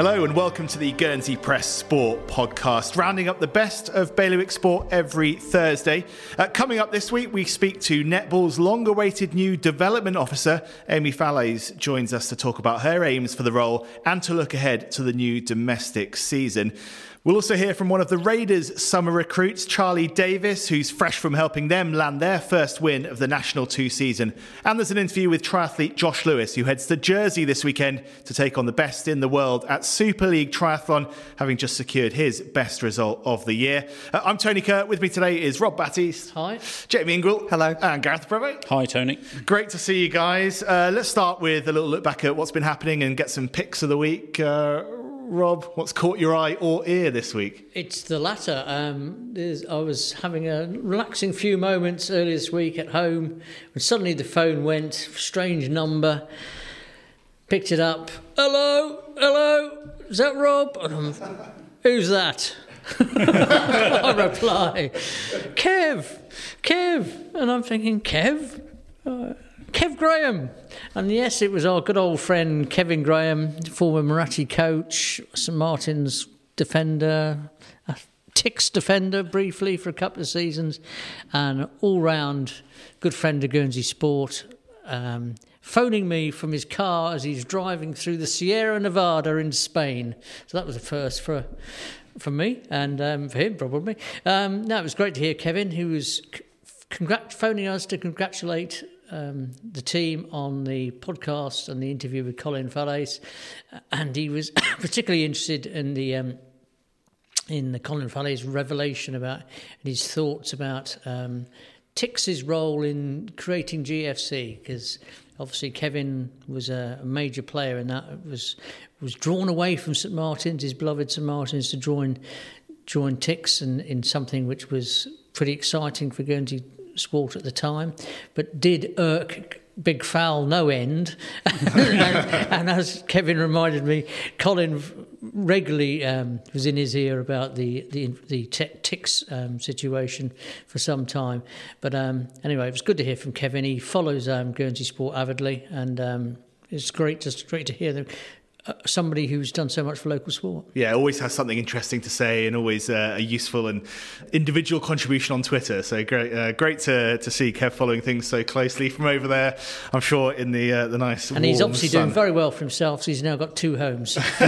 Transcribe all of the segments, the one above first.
Hello and welcome to the Guernsey Press Sport podcast, rounding up the best of bailiwick sport every Thursday. Uh, coming up this week, we speak to netball's long-awaited new development officer, Amy Fallaize, joins us to talk about her aims for the role and to look ahead to the new domestic season. We'll also hear from one of the Raiders' summer recruits, Charlie Davis, who's fresh from helping them land their first win of the National 2 season. And there's an interview with triathlete Josh Lewis, who heads to Jersey this weekend to take on the best in the world at Super League Triathlon, having just secured his best result of the year. Uh, I'm Tony Kerr. With me today is Rob Batiste. Hi. Jamie Ingle. Hello. And Gareth Brevet. Hi, Tony. Great to see you guys. Uh, let's start with a little look back at what's been happening and get some picks of the week. Uh, Rob, what's caught your eye or ear this week? It's the latter. Um, I was having a relaxing few moments earlier this week at home when suddenly the phone went, strange number. Picked it up. Hello, hello, is that Rob? Who's that? I reply, Kev, Kev. And I'm thinking, Kev? Uh, Kev Graham. And yes, it was our good old friend Kevin Graham, former Marathi coach, St Martin's defender, a Tix defender briefly for a couple of seasons, and all round good friend of Guernsey Sport. Um, phoning me from his car as he's driving through the Sierra Nevada in Spain. So that was a first for for me and um, for him probably. Um, no, it was great to hear Kevin, who was congrat- phoning us to congratulate um, the team on the podcast and the interview with Colin Fallaize, and he was particularly interested in the um, in the Colin Fallaize revelation about his thoughts about um, Tix's role in creating GFC because obviously Kevin was a major player in that was was drawn away from St Martin's, his beloved St Martin's, to join join Tix in, in something which was pretty exciting for Guernsey sport at the time, but did irk Big Foul no end. and, and, as Kevin reminded me, Colin regularly um, was in his ear about the the, the Tix um, situation for some time. But um, anyway, it was good to hear from Kevin. He follows um, Guernsey sport avidly, and um, it's great just great to hear them somebody who's done so much for local sport. Yeah, always has something interesting to say and always uh, a useful and individual contribution on Twitter. So great, uh, great to, to see Kev following things so closely from over there. I'm sure in the uh, the nice and he's obviously sun. doing very well for himself. So he's now got two homes.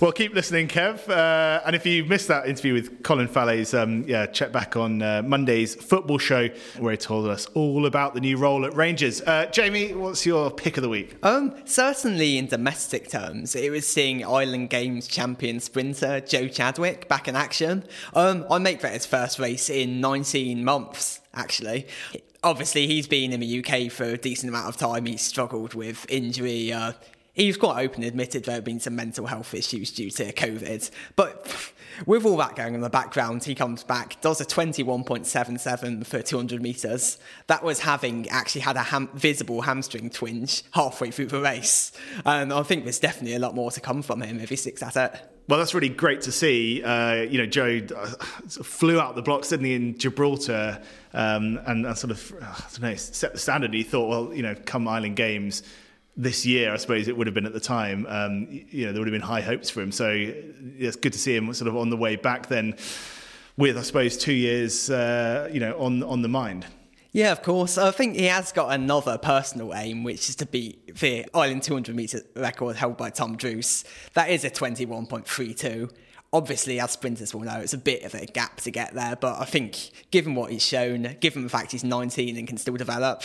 well, keep listening, Kev. Uh, and if you missed that interview with Colin Fallaize, um, yeah, check back on uh, Monday's football show where he told us all about the new role at Rangers. Jamie, what's your pick of the week? Um, certainly in domestic terms, it was seeing Island Games champion sprinter Joe Chadwick back in action. Um, I make that his first race in 19 months, actually. Obviously, he's been in the UK for a decent amount of time. He's struggled with injury. Uh, he was quite open, admitted there had been some mental health issues due to COVID. But with all that going in the background, he comes back, does a 21.77 for 200 metres. That was having actually had a ham- visible hamstring twinge halfway through the race. And I think there's definitely a lot more to come from him if he sticks at it. Well, that's really great to see. Uh, you know, Joe uh, flew out the blocks, didn't he, in Gibraltar, um, and, and, sort of, uh, I don't know, set the standard. He thought, well, you know, come Island Games, this year, I suppose it would have been at the time. Um, you know, there would have been high hopes for him. So it's good to see him sort of on the way back then, with I suppose two years, uh, you know, on on the mind. Yeah, of course. I think he has got another personal aim, which is to beat the Island 200 metre record held by Tom Druce. That is a 21.32. Obviously, as sprinters will know, it's a bit of a gap to get there, but I think given what he's shown, given the fact he's 19 and can still develop,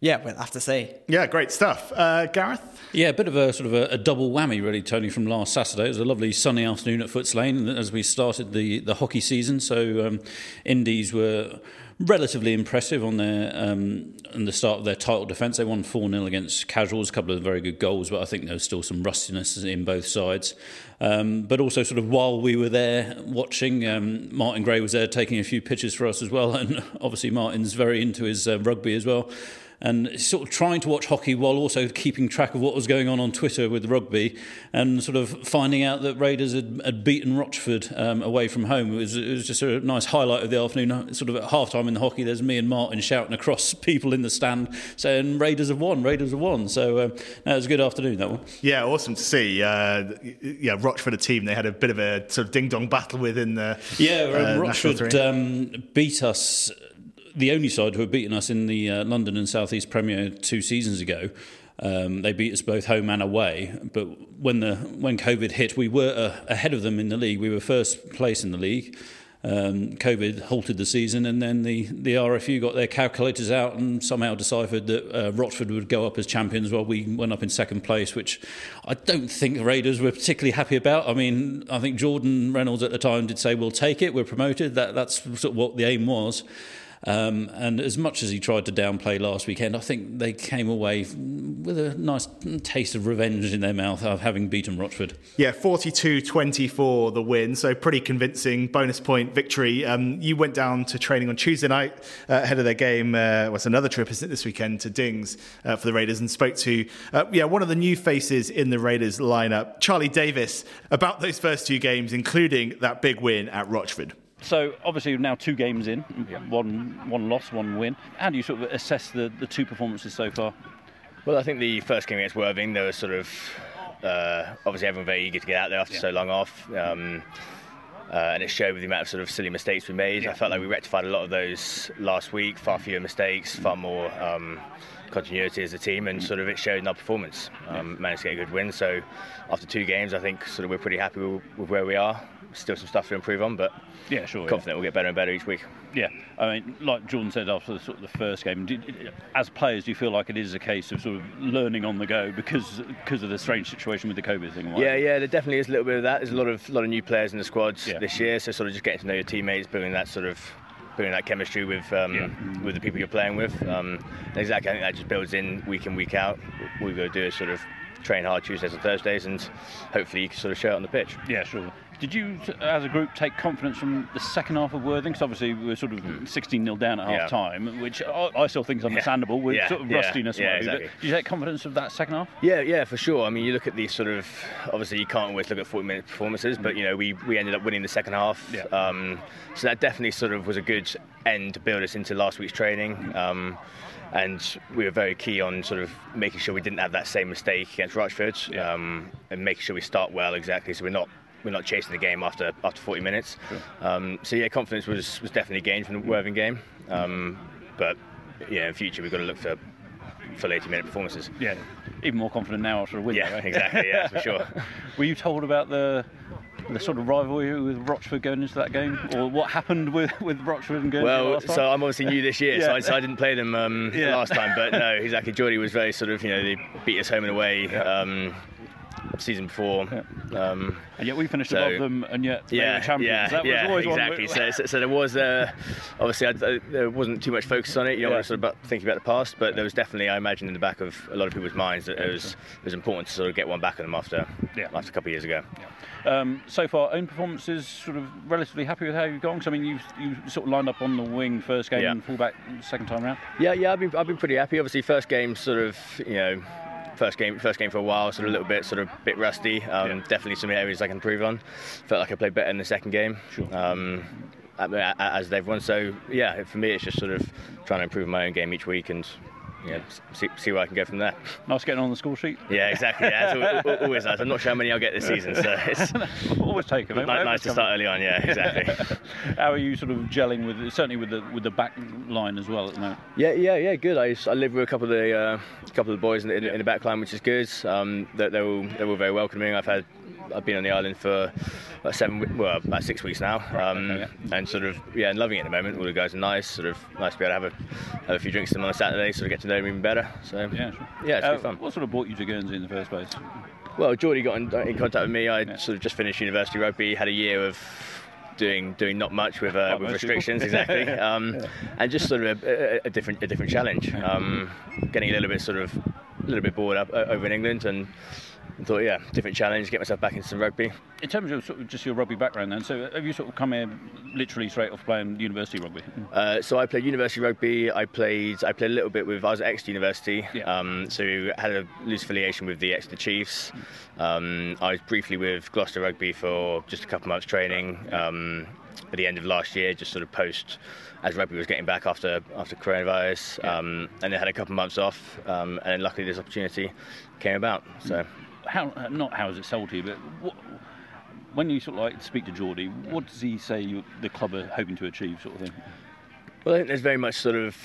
yeah, we'll have to see. Yeah, great stuff. Uh, Gareth? Yeah, a bit of a sort of a, a, double whammy, really, Tony, from last Saturday. It was a lovely sunny afternoon at Footes Lane as we started the, the hockey season. So, um, Indies were relatively impressive on their um, on the start of their title defence. They won 4 0 against Casuals, a couple of very good goals, but I think there was still some rustiness in both sides. Um, but also, sort of while we were there watching, um, Martin Gray was there taking a few pictures for us as well. And obviously, Martin's very into his uh, rugby as well. And sort of trying to watch hockey while also keeping track of what was going on on Twitter with rugby, and sort of finding out that Raiders had, had beaten Rochford um, away from home. It was, it was just a nice highlight of the afternoon. Sort of at half time in the hockey, there's me and Martin shouting across people in the stand saying Raiders have won, Raiders have won. So um, that was a good afternoon, that one. Yeah, awesome to see. Uh, yeah, Rochford, a team they had a bit of a sort of ding dong battle with in the yeah. uh, Rochford um, beat us, the only side who had beaten us in the uh, London and South East Premier two seasons ago. Um, they beat us both home and away. But when the when COVID hit, we were uh, ahead of them in the league. We were first place in the league. Um, COVID halted the season, and then the, the RFU got their calculators out and somehow deciphered that uh, Rochford would go up as champions while we went up in second place, which I don't think the Raiders were particularly happy about. I mean, I think Jordan Reynolds at the time did say, "We'll take it. We're promoted." That that's sort of what the aim was. Um, and as much as he tried to downplay last weekend, I think they came away with a nice taste of revenge in their mouth of having beaten Rochford. Yeah, 42 24 the win, so pretty convincing bonus point victory. Um, you went down to training on Tuesday night uh, ahead of their game. Uh, another trip, isn't it, this weekend to Dings uh, for the Raiders and spoke to uh, yeah one of the new faces in the Raiders lineup, Charlie Davis, about those first two games, including that big win at Rochford. So obviously now two games in, one one loss, one win. How do you sort of assess the, the two performances so far? Well, I think the first game against Worthing, there was sort of uh, obviously everyone very eager to get out there after yeah. so long off. Um, uh, and it showed with the amount of sort of silly mistakes we made. Yeah. I felt like we rectified a lot of those last week. Far fewer mistakes, far more um, continuity as a team, and sort of it showed in our performance. Um, managed to get a good win. So after two games, I think sort of we're pretty happy with, with where we are still some stuff to improve on, but yeah, sure. Confident yeah. we'll get better and better each week. Yeah, I mean, like Jordan said after the, sort of the first game, did, as players, do you feel like it is a case of sort of learning on the go because because of the strange situation with the COVID thing? Yeah, yeah, there definitely is a little bit of that. There's a lot of lot of new players in the squads yeah. this year, so sort of just getting to know your teammates, building that sort of building that chemistry with um, yeah. with the people you're playing with. Um, exactly, I think that just builds in week in week out. We've got to do is sort of train hard Tuesdays and Thursdays, and hopefully you can sort of show it on the pitch. Yeah, sure. Did you, as a group, take confidence from the second half of Worthing? Because obviously we were sort of 16 0 down at half yeah. time, which I still think is understandable yeah. with yeah. sort of rustiness. Yeah, exactly. Did you take confidence of that second half? Yeah, yeah, for sure. I mean, you look at these sort of obviously you can't always look at 40 minute performances, but you know we, we ended up winning the second half. Um, so that definitely sort of was a good end to build us into last week's training. Um, and we were very key on sort of making sure we didn't have that same mistake against Rochford um, and making sure we start well exactly so we're not we're not chasing the game after after 40 minutes. Sure. Um, so yeah, confidence was was definitely gained from the Worthing game. Um, but yeah, in future we've got to look for full 80 minute performances. Yeah, even more confident now after a win. Yeah, right? exactly. Yeah, for sure. Were you told about the the sort of rivalry with Rochford going into that game, or what happened with, with Rochford and going? Well, so I'm obviously new this year, yeah. so, I, so, I, didn't play them um, yeah. last time. But no, exactly. Geordie was very sort of you know they beat us home and away. Yeah. Um, season four. Yeah. Um, and yet we finished so, above them, and yet they yeah, were champions. Yeah, yeah, exactly. so, so, so, there was uh, obviously I, there wasn't too much focus on it. You don't yeah. want to sort of about thinking about the past, but there was definitely, I imagine, in the back of a lot of people's minds that it was it was important to sort of get one back on them after yeah. after a couple of years ago. Um, so far, own performances, sort of relatively happy with how you've gone. I mean, you you sort of lined up on the wing first game and fullback second time round. Yeah, yeah, I've been I've been pretty happy. Obviously, first game sort of you know first game first game for a while, sort of a little bit sort of a bit rusty. Um, yeah. Definitely some areas I can improve on. Felt like I played better in the second game. Sure. Um, as they've won. So yeah, for me it's just sort of trying to improve my own game each week and yeah, see, see where I can go from there. Nice getting on the score sheet. Yeah, exactly. Yeah, it's always nice. I'm not sure how many I'll get this season, so it's always taken. Nice, nice to start early on. Yeah, exactly. how are you sort of gelling with certainly with the with the back line as well at the moment? Yeah, yeah, yeah. Good. I, I live with a couple of the uh, couple of the boys in, in, in, the back line, which is good. Um, they're, they're all they're all very welcoming. I've had I've been on the island for about seven, well, about six weeks now, um, okay, yeah. and sort of yeah, and loving it at the moment. All the guys are nice, sort of nice to be able to have a have a few drinks with them on a Saturday, sort of get to know them even better. So yeah, sure. yeah, it's uh, fun. What sort of brought you to Guernsey in the first place? Well, Geordie got in, in contact with me. I yeah. sort of just finished university rugby, had a year of doing doing not much with uh, with restrictions exactly, um, yeah. and just sort of a, a, a, different a different challenge. Um, getting a little bit sort of a little bit bored up uh, over in England and thought, yeah, different challenge, get myself back into some rugby. In terms of, sort of just your rugby background, then, so have you sort of come here literally straight off playing university rugby? Uh, so I played university rugby. I played I played a little bit with I was at Exeter University, Yeah. um, so had a loose affiliation with the Exeter Chiefs. Um, I was briefly with Gloucester Rugby for just a couple of months training. Um, at the end of last year, just sort of post as rugby was getting back after after coronavirus, um, and then had a couple of months off, um, and then luckily this opportunity came about. So. How not how is it sold to you, but what, when you sort of like speak to Geordie, what does he say you, the club are hoping to achieve, sort of thing? Well, I think there's very much sort of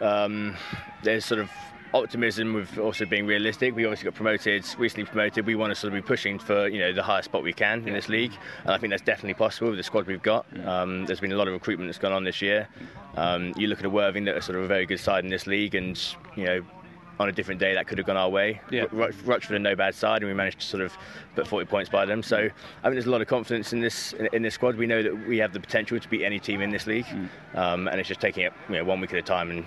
um, there's sort of optimism with also being realistic. We obviously got promoted, recently promoted. We want to sort of be pushing for you know the highest spot we can in this league, and I think that's definitely possible with the squad we've got. Um, there's been a lot of recruitment that's gone on this year. Um, you look at a Worthing that are sort of a very good side in this league, and you know. On a different day, that could have gone our way. Yeah. Ru- Rochford are no bad side, and we managed to sort of put 40 points by them. So I think there's a lot of confidence in this in, in this squad. We know that we have the potential to beat any team in this league, um, and it's just taking it you know, one week at a time and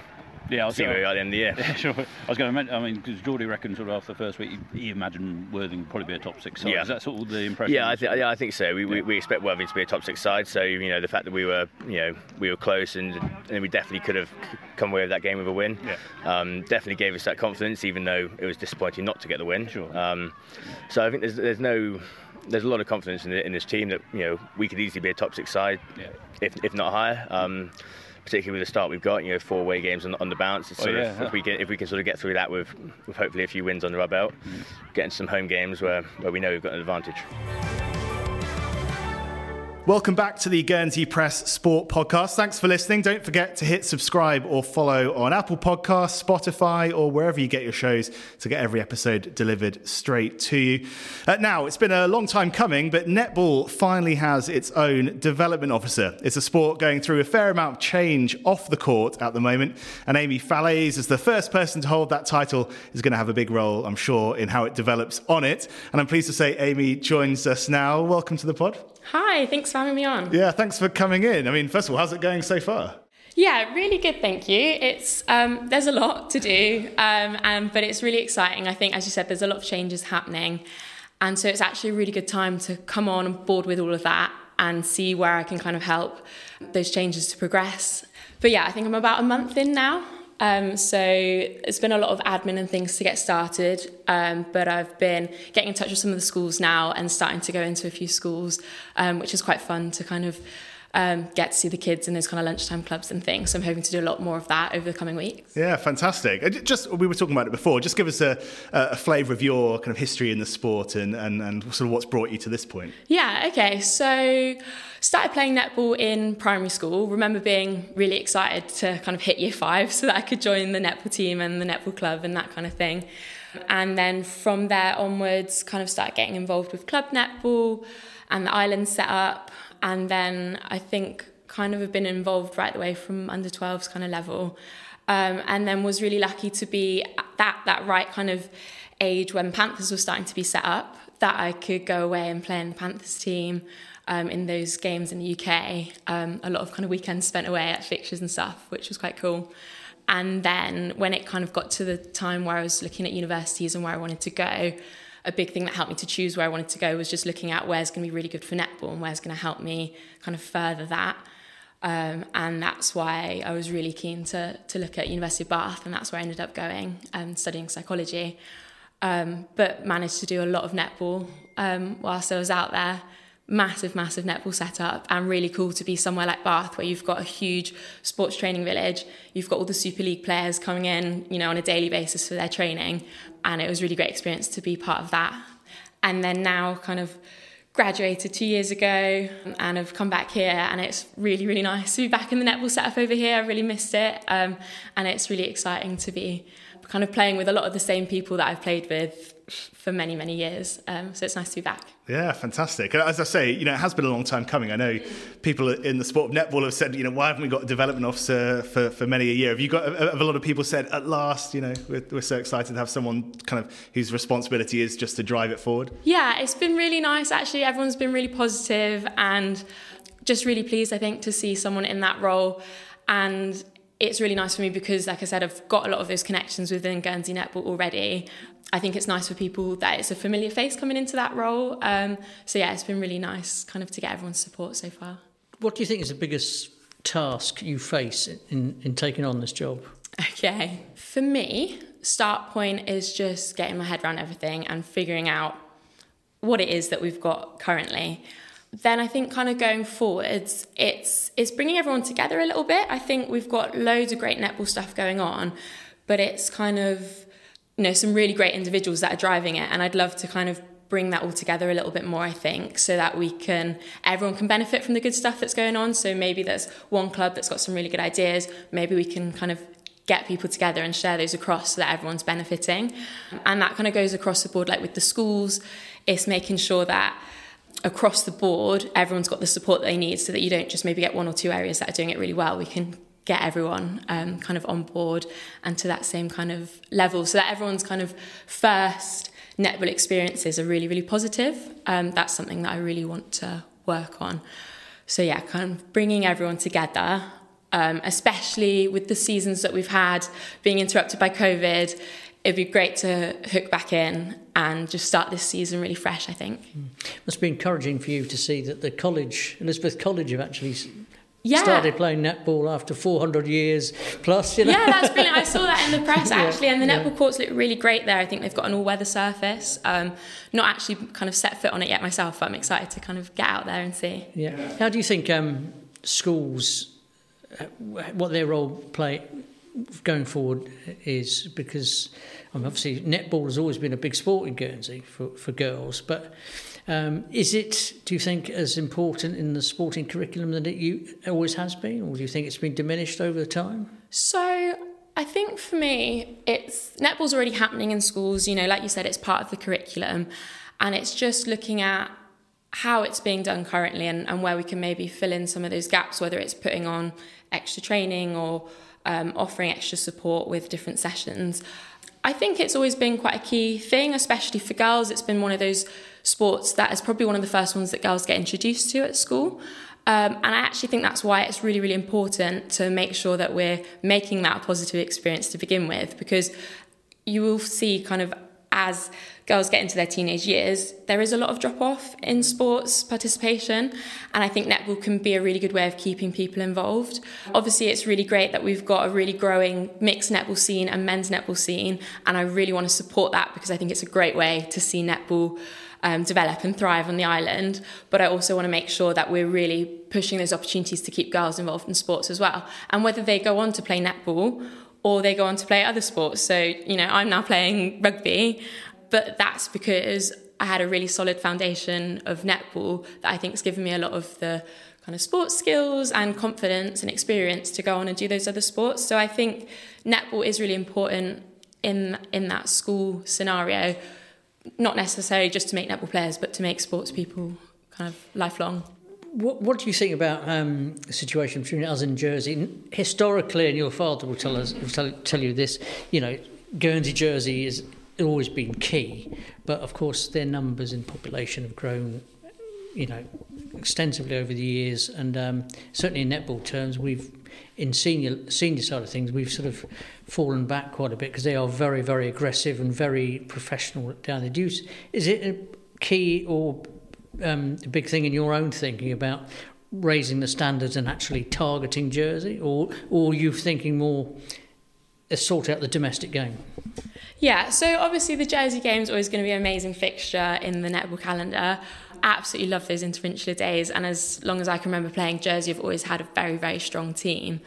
Yeah, I was see where we are at the end of the year. Yeah, sure. I was going to mention, I mean, because Geordie reckons sort of after the first week, he, he imagined Worthing would probably be a top six side. Yeah. Is that sort of the impression? Yeah, I, th- yeah, I think so. We, we, we expect Worthing to be a top six side. So you know the fact that we were you know we were close and, and we definitely could have come away with that game with a win. Yeah. Um, definitely gave us that confidence, even though it was disappointing not to get the win. Sure. Um, so I think there's there's no there's a lot of confidence in, the, in this team that you know we could easily be a top six side, Yeah. if, if not higher. Um, particularly with the start we've got, you know, four away games on, on the bounce. It's Oh, yeah, of, yeah. if we can if we can sort of get through that with, with hopefully a few wins on the rub belt, getting some home games where, where we know we've got an advantage. Welcome back to the Guernsey Press Sport Podcast. Thanks for listening. Don't forget to hit subscribe or follow on Apple Podcasts, Spotify, or wherever you get your shows to get every episode delivered straight to you. Uh, now, it's been a long time coming, but netball finally has its own development officer. It's a sport going through a fair amount of change off the court at the moment, and Amy Fallaize, as the first person to hold that title, is going to have a big role, I'm sure, in how it develops on it. And I'm pleased to say Amy joins us now. Welcome to the pod. Hi, thanks for having me on. Yeah, thanks for coming in. I mean, first of all, how's it going so far? Yeah, really good, thank you. It's um, there's a lot to do, um, and but it's really exciting. I think, as you said, there's a lot of changes happening, and so it's actually a really good time to come on and board with all of that and see where I can kind of help those changes to progress. But yeah, I think I'm about a month in now. Um, so it's been a lot of admin and things to get started, um, but I've been getting in touch with some of the schools now and starting to go into a few schools, um, which is quite fun to kind of um, get to see the kids in those kind of lunchtime clubs and things. So I'm hoping to do a lot more of that over the coming weeks. Yeah, fantastic. Uh, Just we were talking about it before. Just give us a, a flavour of your kind of history in the sport and, and, and sort of what's brought you to this point. Yeah, okay. So started playing netball in primary school. Remember being really excited to kind of hit year five so that I could join the netball team and the netball club and that kind of thing. And then from there onwards, kind of started getting involved with club netball and the island set up. And then I think kind of have been involved right the way from under 12s kind of level. Um, and then was really lucky to be at that, that right kind of age when Panthers were starting to be set up, that I could go away and play in the Panthers team um, in those games in the UK. Um, a lot of kind of weekends spent away at fixtures and stuff, which was quite cool. And then when it kind of got to the time where I was looking at universities and where I wanted to go, a big thing that helped me to choose where I wanted to go was just looking at where's going to be really good for netball and where's going to help me kind of further that. Um, and that's why I was really keen to, to look at University of Bath, and that's where I ended up going and studying psychology. Um, but managed to do a lot of netball um, whilst I was out there. Massive, massive netball setup, and really cool to be somewhere like Bath, where you've got a huge sports training village. You've got all the Super League players coming in, you know, on a daily basis for their training, and it was really great experience to be part of that. And then now, kind of graduated two years ago and have come back here and it's really really nice to be back in the netball setup over here i really missed it um, and it's really exciting to be kind of playing with a lot of the same people that i've played with for many many years um, so it's nice to be back Yeah, fantastic. And As I say, you know, it has been a long time coming. I know people in the sport of netball have said, you know, why haven't we got a development officer for, for many a year? Have you got, have a lot of people said, at last, you know, we're, we're so excited to have someone kind of whose responsibility is just to drive it forward? Yeah, it's been really nice. Actually, everyone's been really positive and just really pleased, I think, to see someone in that role. And it's really nice for me because, like I said, I've got a lot of those connections within Guernsey Netball already. I think it's nice for people that it's a familiar face coming into that role. Um, so yeah, it's been really nice kind of to get everyone's support so far. What do you think is the biggest task you face in, in taking on this job? Okay. For me, start point is just getting my head around everything and figuring out what it is that we've got currently. Then I think kind of going forwards, it's it's bringing everyone together a little bit. I think we've got loads of great netball stuff going on, but it's kind of you know some really great individuals that are driving it, and I'd love to kind of bring that all together a little bit more, I think, so that we can everyone can benefit from the good stuff that's going on. So maybe there's one club that's got some really good ideas. Maybe we can kind of get people together and share those across so that everyone's benefiting. And that kind of goes across the board, like with the schools, it's making sure that across the board, everyone's got the support they need so that you don't just maybe get one or two areas that are doing it really well. We can get everyone um, kind of on board and to that same kind of level so that everyone's kind of first netball experiences are really, really positive. Um, that's something that I really want to work on. So, yeah, kind of bringing everyone together um, especially with the seasons that we've had being interrupted by COVID. It'd be great to hook back in and just start this season really fresh, I think. Mm. Must be encouraging for you to see that the college, Elizabeth College, have actually yeah. started playing netball after 400 years plus. You know? Yeah, that's brilliant. I saw that in the press actually, and the netball yeah. courts look really great there. I think they've got an all-weather surface. Um, not actually kind of set foot on it yet myself, but I'm excited to kind of get out there and see. Yeah. How do you think um, schools what their role play going forward is because I mean, obviously netball has always been a big sport in Guernsey for, for girls, but um, is it, do you think, as important in the sporting curriculum that it you, always has been, or do you think it's been diminished over time? So I think for me, it's netball's already happening in schools. You know, like you said, it's part of the curriculum, and it's just looking at how it's being done currently and, and where we can maybe fill in some of those gaps, whether it's putting on extra training or um, offering extra support with different sessions. I think it's always been quite a key thing, especially for girls. It's been one of those sports that is probably one of the first ones that girls get introduced to at school. Um, and I actually think that's why it's really, really important to make sure that we're making that a positive experience to begin with, because you will see kind of as girls get into their teenage years, there is a lot of drop off in sports participation. And I think netball can be a really good way of keeping people involved. Obviously, it's really great that we've got a really growing mixed netball scene and men's netball scene. And I really want to support that because I think it's a great way to see netball. Um, develop and thrive on the island, but I also want to make sure that we're really pushing those opportunities to keep girls involved in sports as well. And whether they go on to play netball or they go on to play other sports. So, you know, I'm now playing rugby. But that's because I had a really solid foundation of netball that I think has given me a lot of the kind of sports skills and confidence and experience to go on and do those other sports. So I think netball is really important in in that school scenario, not necessarily just to make netball players, but to make sports people kind of lifelong. What, what do you think about um, the situation between us and Jersey? Historically, and your father will tell us will tell, tell you this. You know, Guernsey Jersey is always been key. But of course, their numbers in population have grown, you know, extensively over the years. And um, certainly in netball terms, we've in senior senior side of things, we've sort of fallen back quite a bit because they are very very aggressive and very professional down the deuce. Is it a key or um, a big thing in your own thinking about raising the standards and actually targeting Jersey, or or you thinking more? Sort out the domestic game. Yeah, so obviously the Jersey game is always going to be an amazing fixture in the netball calendar. Absolutely love those interinsular days, and as long as I can remember playing Jersey, I've always had a very, very strong team.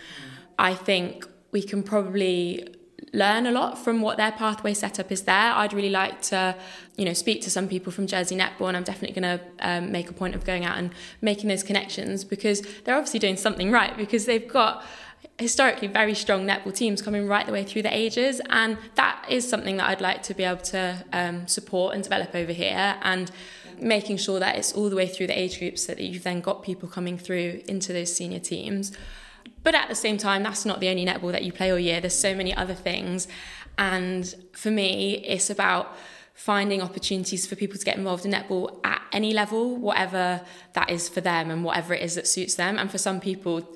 I think we can probably learn a lot from what their pathway setup is there. I'd really like to, you know, speak to some people from Jersey Netball, and I'm definitely going to um, make a point of going out and making those connections because they're obviously doing something right because they've got historically very strong netball teams coming right the way through the ages and that is something that I'd like to be able to um, support and develop over here and making sure that it's all the way through the age groups so that you've then got people coming through into those senior teams. But at the same time that's not the only netball that you play all year. There's so many other things. And for me it's about finding opportunities for people to get involved in netball at any level whatever that is for them and whatever it is that suits them. And for some people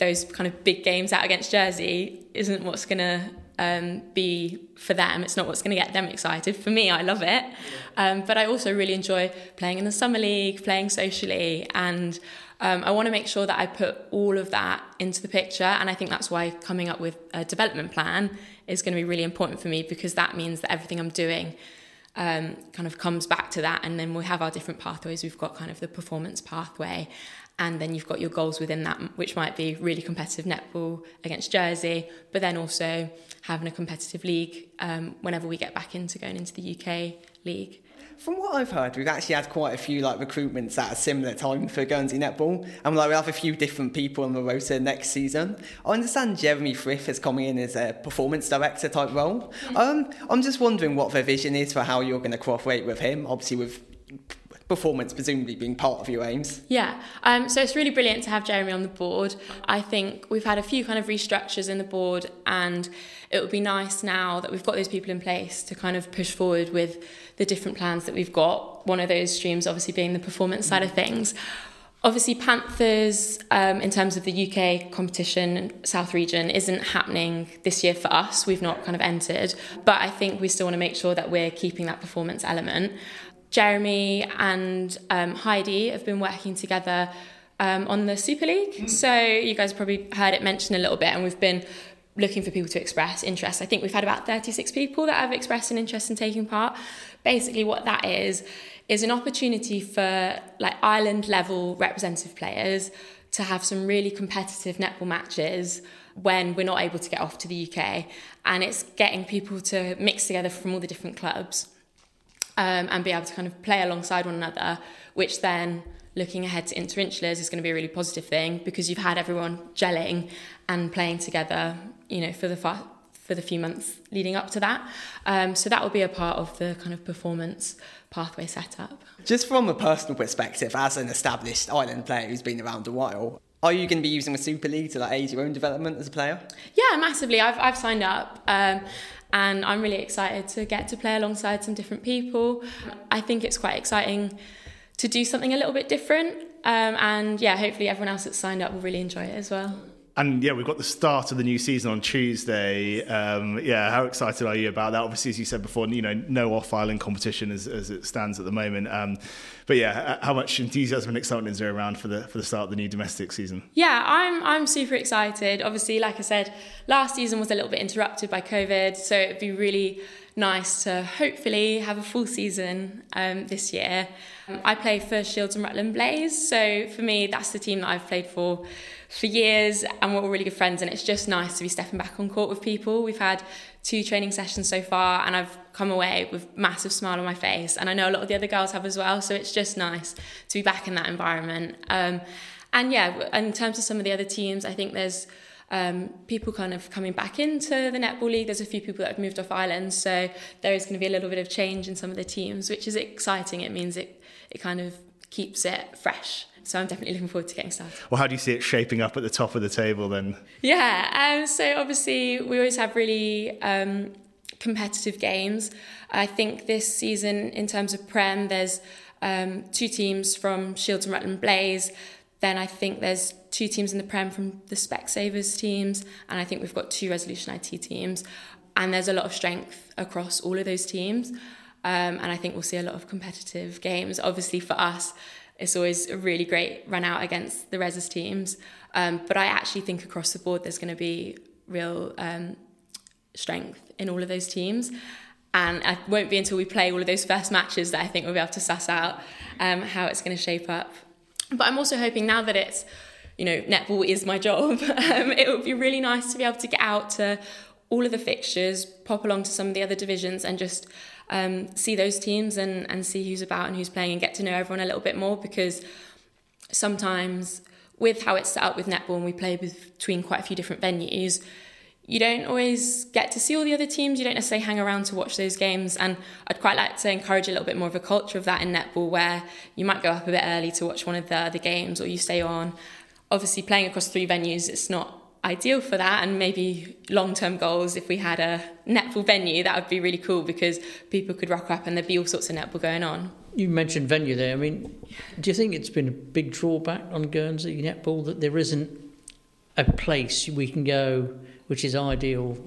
those kind of big games out against Jersey isn't what's going to um, be for them. It's not what's going to get them excited. For me, I love it. Um, but I also really enjoy playing in the Summer League, playing socially, and um, I want to make sure that I put all of that into the picture. And I think that's why coming up with a development plan is going to be really important for me because that means that everything I'm doing um, kind of comes back to that. And then we have our different pathways. We've got kind of the performance pathway and then you've got your goals within that, which might be really competitive netball against Jersey, but then also having a competitive league um, whenever we get back into going into the UK league. From what I've heard, we've actually had quite a few like recruitments at a similar time for Guernsey netball, and like we have a few different people on the rota next season. I understand Jeremy Frith is coming in as a performance director type role. Um, I'm just wondering what the vision is for how you're going to cooperate with him. Obviously, with performance presumably being part of your aims. Yeah, um, so it's really brilliant to have Jeremy on the board. I think we've had a few kind of restructures in the board, and it would be nice now that we've got those people in place to kind of push forward with the different plans that we've got. One of those streams, obviously, being the performance side of things. Obviously, Panthers, um, in terms of the UK competition, South region, isn't happening this year for us. We've not kind of entered, but I think we still want to make sure that we're keeping that performance element. Jeremy and um, Heidi have been working together um, on the Super League. Mm. So you guys probably heard it mentioned a little bit, and we've been looking for people to express interest. I think we've had about 36 people that have expressed an interest in taking part. Basically, what that is is an opportunity for like island level representative players to have some really competitive netball matches when we're not able to get off to the UK and it's getting people to mix together from all the different clubs um, and be able to kind of play alongside one another, which then looking ahead to interinsulars is going to be a really positive thing because you've had everyone gelling and playing together, you know, for the fa- for the few months leading up to that. Um, so that will be a part of the kind of performance pathway setup. Just from a personal perspective, as an established island player who's been around a while, are you going to be using the Super League to like aid your own development as a player? Yeah, massively. I've I've signed up. Um, and I'm really excited to get to play alongside some different people. I think it's quite exciting to do something a little bit different. Um, and yeah, hopefully everyone else that's signed up will really enjoy it as well. And yeah, we've got the start of the new season on Tuesday. Um, yeah, how excited are you about that? Obviously, as you said before, you know, no off-island competition as, as it stands at the moment. Um, but yeah, how much enthusiasm and excitement is there around for the for the start of the new domestic season? Yeah, I'm I'm super excited. Obviously, like I said, last season was a little bit interrupted by COVID, so it'd be really nice to hopefully have a full season um, this year. I play for Shields and Rutland Blaze, so for me, that's the team that I've played for for years and we're all really good friends and it's just nice to be stepping back on court with people. We've had two training sessions so far and I've come away with massive smile on my face and I know a lot of the other girls have as well so it's just nice to be back in that environment. Um, and yeah, in terms of some of the other teams, I think there's um, people kind of coming back into the netball league. There's a few people that have moved off islands, so there is going to be a little bit of change in some of the teams, which is exciting. It means it it kind of keeps it fresh. So I'm definitely looking forward to getting started. Well, how do you see it shaping up at the top of the table then? Yeah, um, so obviously we always have really um, competitive games. I think this season, in terms of Prem, there's um, two teams from Shields and Rutland Blaze. Then I think there's two teams in the Prem from the Specsavers teams, and I think we've got two Resolution IT teams. And there's a lot of strength across all of those teams. Um, and I think we'll see a lot of competitive games. Obviously, for us, it's always a really great run out against the Reses teams. Um, but I actually think across the board there's going to be real um, strength in all of those teams. And it won't be until we play all of those first matches that I think we'll be able to suss out um, how it's going to shape up. But I'm also hoping now that it's, you know, netball is my job, um, it would be really nice to be able to get out to all of the fixtures, pop along to some of the other divisions and just um, see those teams and, and see who's about and who's playing and get to know everyone a little bit more because sometimes with how it's set up with netball and we play between quite a few different venues you don't always get to see all the other teams. You don't necessarily hang around to watch those games. And i'd quite like to encourage a little bit more of a culture of that in netball where you might go up a bit early to watch one of the other games or you stay on. Obviously playing across three venues it's not ideal for that and maybe long-term goals. If we had a netball venue that would be really cool because people could rock up and there'd be all sorts of netball going on. You mentioned venue there. I mean do you think it's been a big drawback on guernsey netball that there isn't a place we can go, which is ideal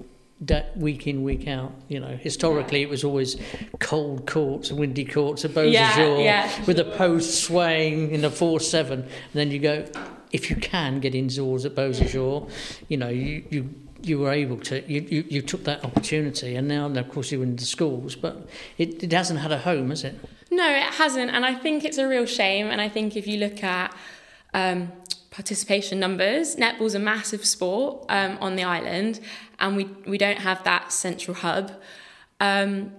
week in week out? You know historically it was always cold courts and windy courts at Beausejour yeah, yeah, with a post swaying in a 4-7 and then you go if you can get indoors at Beausejour you know you, you you were able to you, you, you took that opportunity and now of course you're in the schools but it, it hasn't had a home has it? No it hasn't and i think it's a real shame and i think if you look at um, participation numbers netball's a massive sport um, on the island and we, we don't have that central hub. Um,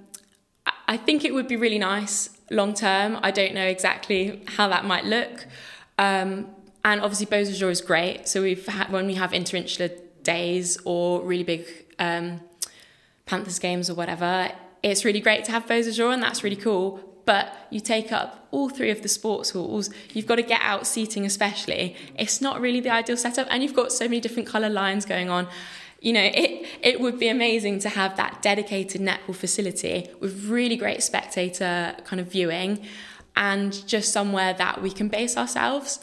i think it would be really nice long term i don't know exactly how that might look um, and obviously Beausejour is great so we've had when we have interinsular days or really big um, Panthers games or whatever, it's really great to have Beausejour and that's really cool. But you take up all three of the sports halls, you've got to get out seating, especially. It's not really the ideal setup, and you've got so many different colour lines going on. You know, it, it would be amazing to have that dedicated netball facility with really great spectator kind of viewing and just somewhere that we can base ourselves.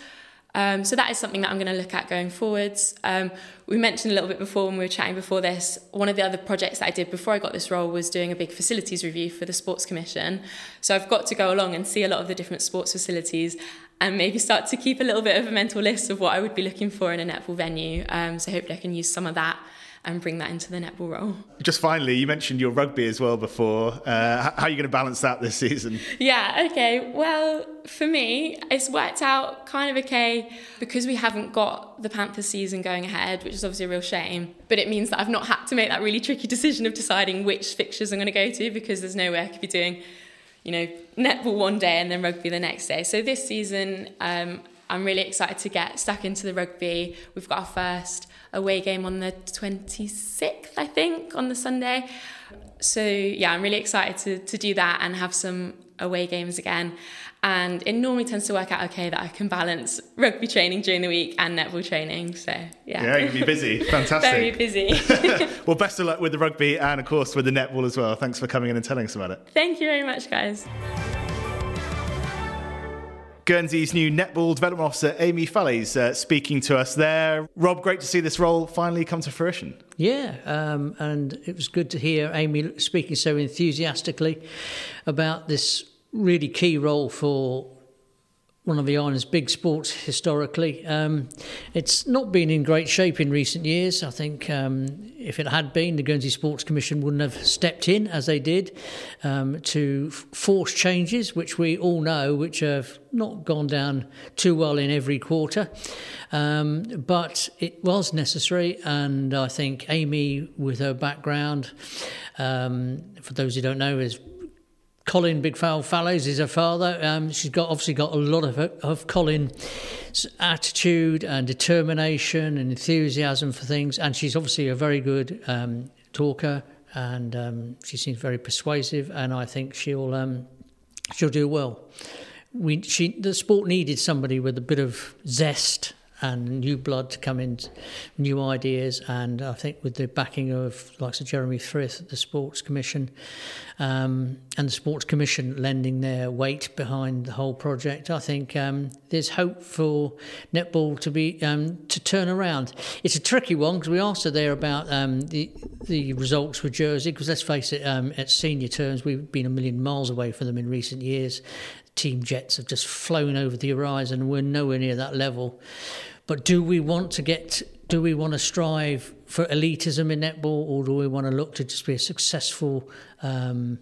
Um, so that is something that I'm going to look at going forwards. Um, we mentioned a little bit before when we were chatting before this, one of the other projects that I did before I got this role was doing a big facilities review for the Sports Commission. So I've got to go along and see a lot of the different sports facilities and maybe start to keep a little bit of a mental list of what I would be looking for in a netball venue. Um, so hopefully I can use some of that and bring that into the netball role. Just finally, you mentioned your rugby as well before. Uh, how are you going to balance that this season? Yeah, okay. Well, for me, it's worked out kind of okay because we haven't got the Panthers season going ahead, which is obviously a real shame. But it means that I've not had to make that really tricky decision of deciding which fixtures I'm going to go to because there's no way I could be doing, you know, netball one day and then rugby the next day. So this season, um, I'm really excited to get stuck into the rugby. We've got our first away game on the 26th, I think, on the Sunday. So yeah, I'm really excited to, to do that and have some away games again. And it normally tends to work out okay that I can balance rugby training during the week and netball training. So yeah. Yeah, you'll be busy. Fantastic. Very busy. well, best of luck with the rugby and of course with the netball as well. Thanks for coming in and telling us about it. Thank you very much, guys. Guernsey's new netball development officer, Amy Fallaize, uh, speaking to us there. Rob, great to see this role finally come to fruition. Yeah, um, and it was good to hear Amy speaking so enthusiastically about this really key role for one of the island's big sports historically. Um, it's not been in great shape in recent years. I think um, if it had been, the Guernsey Sports Commission wouldn't have stepped in as they did um, to force changes, which we all know, which have not gone down too well in every quarter. Um, but it was necessary, and I think Amy, with her background, um, for those who don't know, is Colin Big Foul Fallaize is her father. Um, she's got obviously got a lot of of Colin's attitude and determination and enthusiasm for things, and she's obviously a very good um, talker, and um, she seems very persuasive, and I think she'll um, she'll do well. We she the sport needed somebody with a bit of zest and new blood to come in, new ideas. And I think with the backing of like Sir Jeremy Frith, the Sports Commission, um, and the Sports Commission lending their weight behind the whole project, I think um, there's hope for netball to be um, to turn around. It's a tricky one because we asked her there about um, the the results for Jersey. Because let's face it, um, at senior terms, we've been a million miles away from them in recent years. Team Jets have just flown over the horizon. We're nowhere near that level. But do we want to get? Do we want to strive for elitism in netball, or do we want to look to just be a successful um,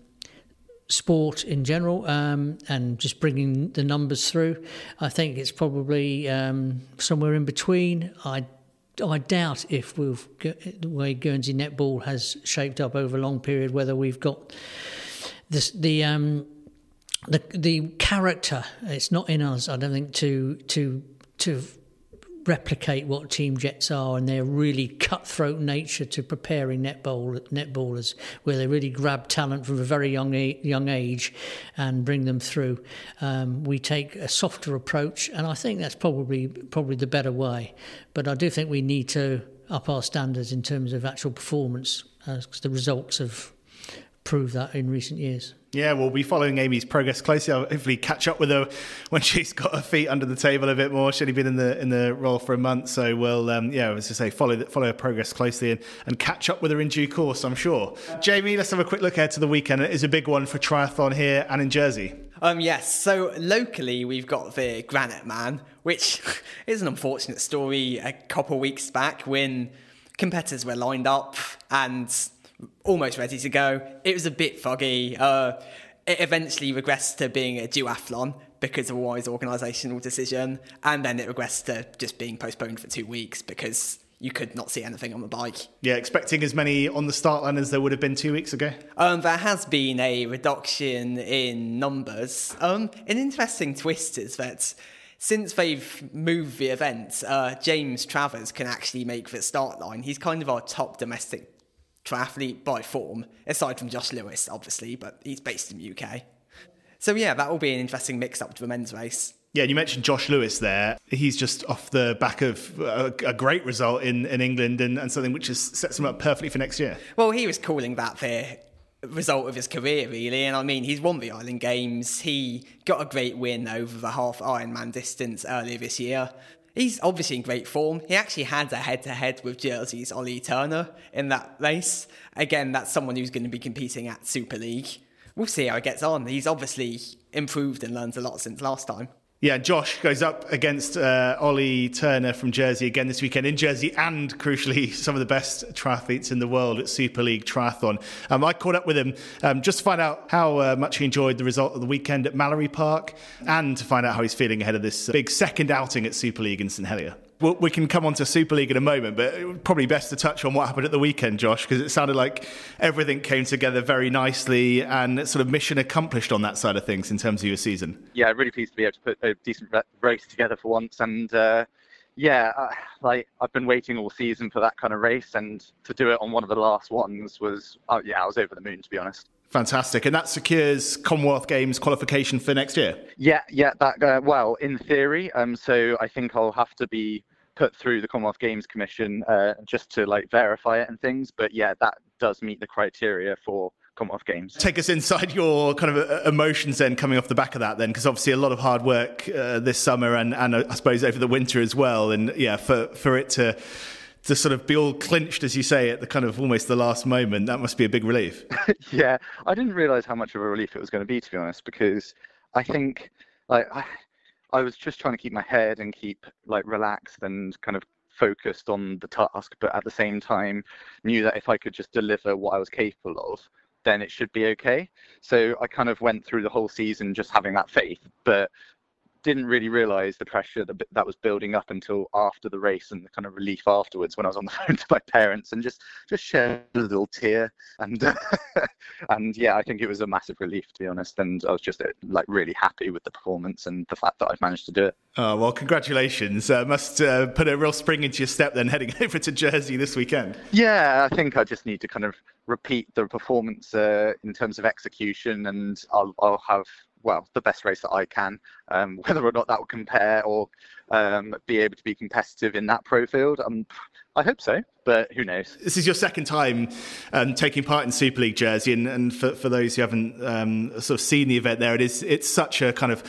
sport in general um, and just bringing the numbers through? I think it's probably um, somewhere in between. I I doubt if we've the way Guernsey netball has shaped up over a long period, whether we've got this, the um, the the character. It's not in us, I don't think, to to to replicate what Team Jets are and their really cutthroat nature to preparing netball netballers, where they really grab talent from a very young young age and bring them through. Um, we take a softer approach, and I think that's probably probably the better way. But I do think we need to up our standards in terms of actual performance, because uh, the results have proved that in recent years. Yeah, we'll be following Amy's progress closely. I'll hopefully catch up with her when she's got her feet under the table a bit more. She's only been in the in the role for a month, so we'll um, yeah, as I say, follow follow her progress closely and, and catch up with her in due course. I'm sure. Jamie, let's have a quick look ahead to the weekend. It is a big one for triathlon here and in Jersey. Um, yes. So locally, we've got the Granite Man, which is an unfortunate story. A couple weeks back, when competitors were lined up and almost ready to go. It was a bit foggy. Uh, it eventually regressed to being a duathlon because of a wise organisational decision, and then it regressed to just being postponed for two weeks because you could not see anything on the bike. Yeah, expecting as many on the start line as there would have been two weeks ago. Um, there has been a reduction in numbers. Um, an interesting twist is that since they've moved the event, uh, James Travers can actually make the start line. He's kind of our top domestic triathlete by form, aside from Josh Lewis, obviously, but he's based in the UK. So yeah, that will be an interesting mix-up to the men's race. Yeah, you mentioned Josh Lewis there. He's just off the back of a, a great result in, in England and, and something which is, sets him up perfectly for next year. Well, he was calling that the result of his career, really. And I mean, he's won the Island Games. He got a great win over the half Ironman distance earlier this year. He's obviously in great form. He actually had a head to head with Jersey's Ollie Turner in that race. Again, that's someone who's going to be competing at Super League. We'll see how it gets on. He's obviously improved and learned a lot since last time. Yeah, Josh goes up against uh, Ollie Turner from Jersey again this weekend in Jersey, and crucially, some of the best triathletes in the world at Super League Triathlon. Um, I caught up with him um, just to find out how uh, much he enjoyed the result of the weekend at Mallory Park, and to find out how he's feeling ahead of this big second outing at Super League in St Helier we can come on to Super League in a moment, but probably best to touch on what happened at the weekend, Josh, because it sounded like everything came together very nicely and sort of mission accomplished on that side of things in terms of your season. Yeah, really pleased to be able to put a decent race together for once, and uh, yeah, uh, like I've been waiting all season for that kind of race, and to do it on one of the last ones was, uh, yeah, I was over the moon to be honest. Fantastic, and that secures Commonwealth Games qualification for next year. Yeah, yeah, that uh, well, in theory. Um, so I think I'll have to be put through the Commonwealth Games Commission uh, just to like verify it and things. But yeah, that does meet the criteria for Commonwealth Games. Take us inside your kind of uh, emotions then, coming off the back of that, then, because obviously a lot of hard work uh, this summer and and uh, I suppose over the winter as well, and yeah, for for it to to sort of be all clinched, as you say, at the kind of almost the last moment, that must be a big relief. yeah, I didn't realise how much of a relief it was going to be, to be honest, because I think like I, I was just trying to keep my head and keep like relaxed and kind of focused on the task, but at the same time knew that if I could just deliver what I was capable of, then it should be okay. So I kind of went through the whole season just having that faith, but didn't really realize the pressure that that was building up until after the race and the kind of relief afterwards when I was on the phone to my parents and just just shed a little tear and and yeah I think it was a massive relief to be honest and I was just uh, like really happy with the performance and the fact that I've managed to do it. Oh well, congratulations! Uh, must uh, put a real spring into your step then heading over to Jersey this weekend. Yeah, I think I just need to kind of repeat the performance uh, in terms of execution and I'll I'll have well the best race that I can. Um, whether or not that will compare or um, be able to be competitive in that pro field, um, I hope so, but who knows? This is your second time um, taking part in Super League Jersey, and, and for, for those who haven't um, sort of seen the event there, it is it's such a kind of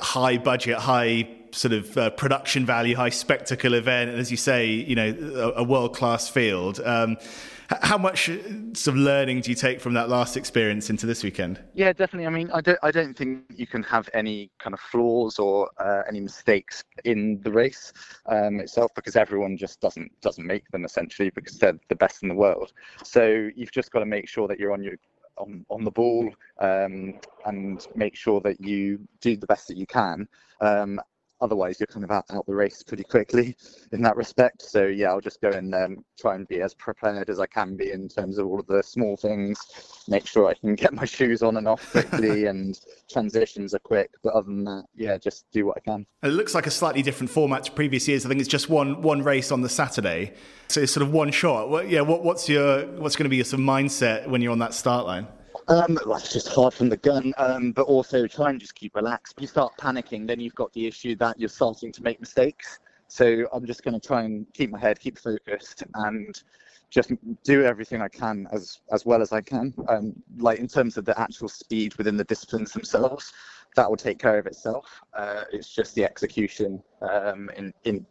high budget, high sort of uh, production value, high spectacle event, and as you say, you know, a, a world class field. How much uh, sort of learning do you take from that last experience into this weekend? Yeah, definitely. I mean, I don't, I don't think you can have any kind of flaws or uh, any mistakes in the race um, itself because everyone just doesn't doesn't make them essentially because they're the best in the world. So you've just got to make sure that you're on your on, on the ball um, and make sure that you do the best that you can. Um, otherwise you're kind of out, out the race pretty quickly in that respect. So yeah, I'll just go and um, try and be as prepared as I can be in terms of all of the small things. Make sure I can get my shoes on and off quickly, and transitions are quick. But other than that, yeah, just do what I can. It looks like a slightly different format to previous years. I think it's just one one race on the Saturday, so it's sort of one shot. What, yeah, what, what's your what's going to be your sort of mindset when you're on that start line? Um, well, it's just hard from the gun, um, but also try and just keep relaxed. If you start panicking, then you've got the issue that you're starting to make mistakes. So I'm just going to try and keep my head, keep focused, and just do everything I can as as well as I can. Um, like in terms of the actual speed within the disciplines themselves, that will take care of itself. Uh, it's just the execution um, in in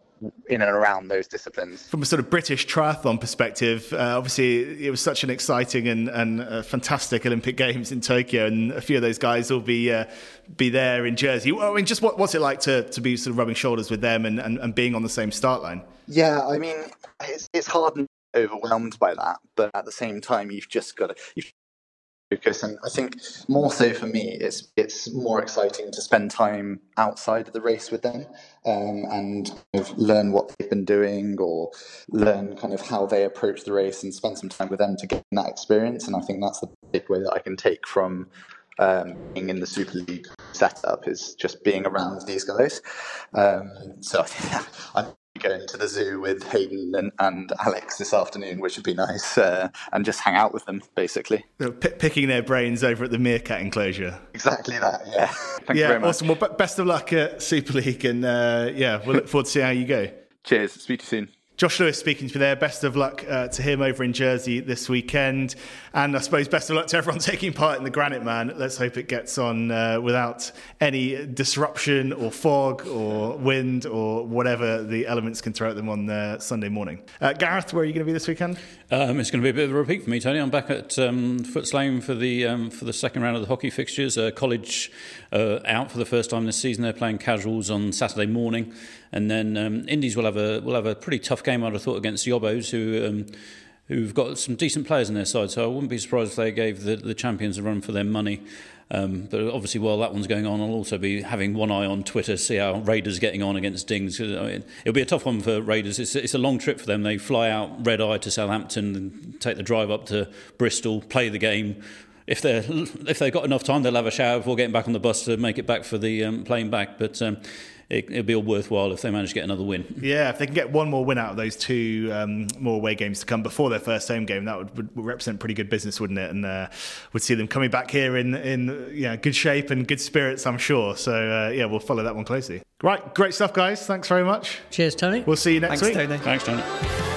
in and around those disciplines. From a sort of British triathlon perspective, uh, obviously it was such an exciting and, and uh, fantastic Olympic Games in Tokyo, and a few of those guys will be uh, be there in Jersey. I mean, just what, what's it like to, to be sort of rubbing shoulders with them and, and, and being on the same start line? Yeah, I mean, it's, it's hard and overwhelmed by that, but at the same time, you've just got to you've focus. And I think more so for me, it's it's more exciting to spend time outside of the race with them um, and kind of learn what they've been doing or learn kind of how they approach the race and spend some time with them to get that experience. And I think that's the big way that I can take from um, being in the Super League setup is just being around these guys. Um, so I'm going to the zoo with Hayden and, and Alex this afternoon, which would be nice, uh, and just hang out with them, basically. P- picking their brains over at the Meerkat enclosure. Exactly that, yeah. Thank yeah, awesome. Well, best of luck at Super League, and uh, yeah, we'll look forward to see how you go. Cheers. Speak to you soon. Josh Lewis speaking to me there. Best of luck uh, to him over in Jersey this weekend. And I suppose best of luck to everyone taking part in the Granite Man. Let's hope it gets on uh, without any disruption or fog or wind or whatever the elements can throw at them on uh, Sunday morning. Uh, Gareth, where are you going to be this weekend? Um, it's going to be a bit of a repeat for me, Tony. I'm back at um, Footes Lane for the um, for the second round of the hockey fixtures. Uh, college uh, out for the first time this season. They're playing casuals on Saturday morning. And then um, Indies will have a will have a pretty tough game, I'd have thought, against the Yobos, who um, who've got some decent players on their side. So I wouldn't be surprised if they gave the, the champions a run for their money. Um, but obviously, while that one's going on, I'll also be having one eye on Twitter, see how Raiders getting on against Dings. I mean, it'll be a tough one for Raiders. It's, it's a long trip for them. They fly out red eye to Southampton, and take the drive up to Bristol, play the game. If they if they've got enough time, they'll have a shower before getting back on the bus to make it back for the um, plane back. But um, it, will be all worthwhile if they manage to get another win. Yeah, if they can get one more win out of those two um, more away games to come before their first home game, that would, would represent pretty good business, wouldn't it? And uh, would see them coming back here in in yeah good shape and good spirits, I'm sure. So uh, yeah, we'll follow that one closely. Right, great stuff, guys. Thanks very much. Cheers, Tony. We'll see you next Thanks, week. Tony. Thanks, Tony.